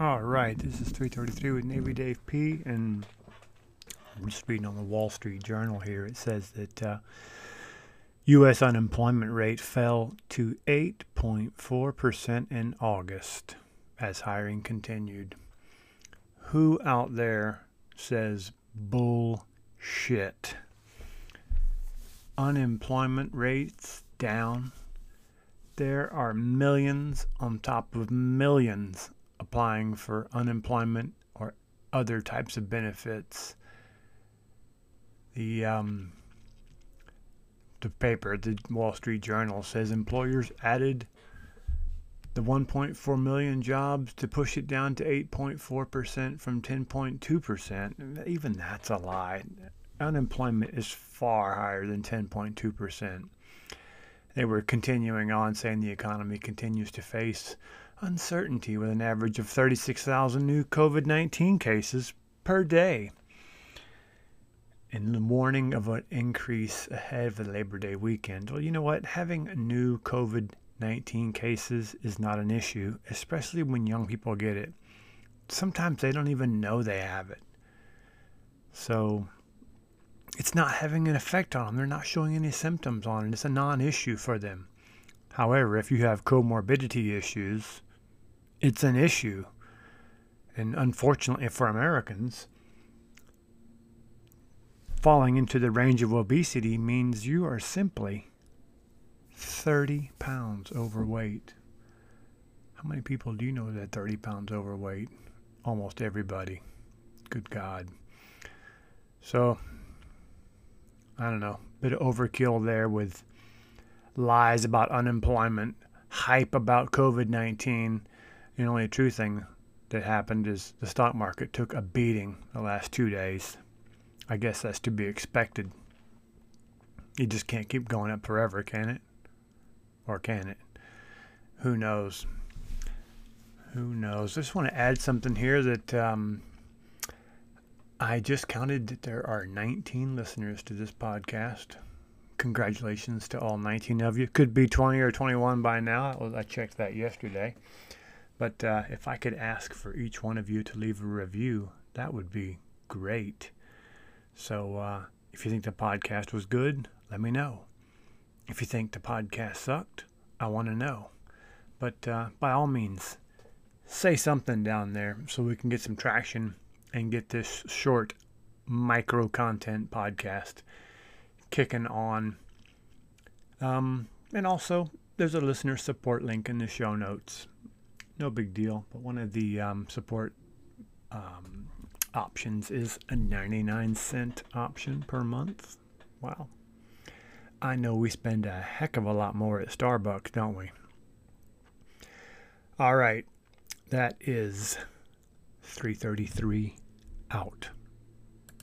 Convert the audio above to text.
All right, this is 333 with Navy Dave P. And I'm just reading on the Wall Street Journal here. It says that uh, U.S. unemployment rate fell to 8.4% in August as hiring continued. Who out there says bullshit? Unemployment rates down. There are millions on top of millions applying for unemployment or other types of benefits. The um, the paper, the Wall Street Journal, says employers added the 1.4 million jobs to push it down to 8.4% from 10.2%. Even that's a lie. Unemployment is far higher than 10.2%. They were continuing on saying the economy continues to face uncertainty with an average of 36,000 new COVID 19 cases per day. In the warning of an increase ahead of the Labor Day weekend, well, you know what? Having new COVID 19 cases is not an issue, especially when young people get it. Sometimes they don't even know they have it. So it's not having an effect on them. They're not showing any symptoms on it. It's a non issue for them. However, if you have comorbidity issues, it's an issue. And unfortunately for Americans, falling into the range of obesity means you are simply 30 pounds overweight. How many people do you know that 30 pounds overweight? Almost everybody. Good God. So, I don't know, bit of overkill there with lies about unemployment, hype about COVID 19, the only true thing that happened is the stock market took a beating the last two days. I guess that's to be expected. It just can't keep going up forever, can it? Or can it? Who knows? Who knows? I just want to add something here that um, I just counted that there are 19 listeners to this podcast. Congratulations to all 19 of you. Could be 20 or 21 by now. I checked that yesterday. But uh, if I could ask for each one of you to leave a review, that would be great. So uh, if you think the podcast was good, let me know. If you think the podcast sucked, I want to know. But uh, by all means, say something down there so we can get some traction and get this short micro content podcast kicking on. Um, and also, there's a listener support link in the show notes no big deal. But one of the um, support um, options is a 99 cent option per month. Wow. I know we spend a heck of a lot more at Starbucks, don't we? All right. That is 333 out.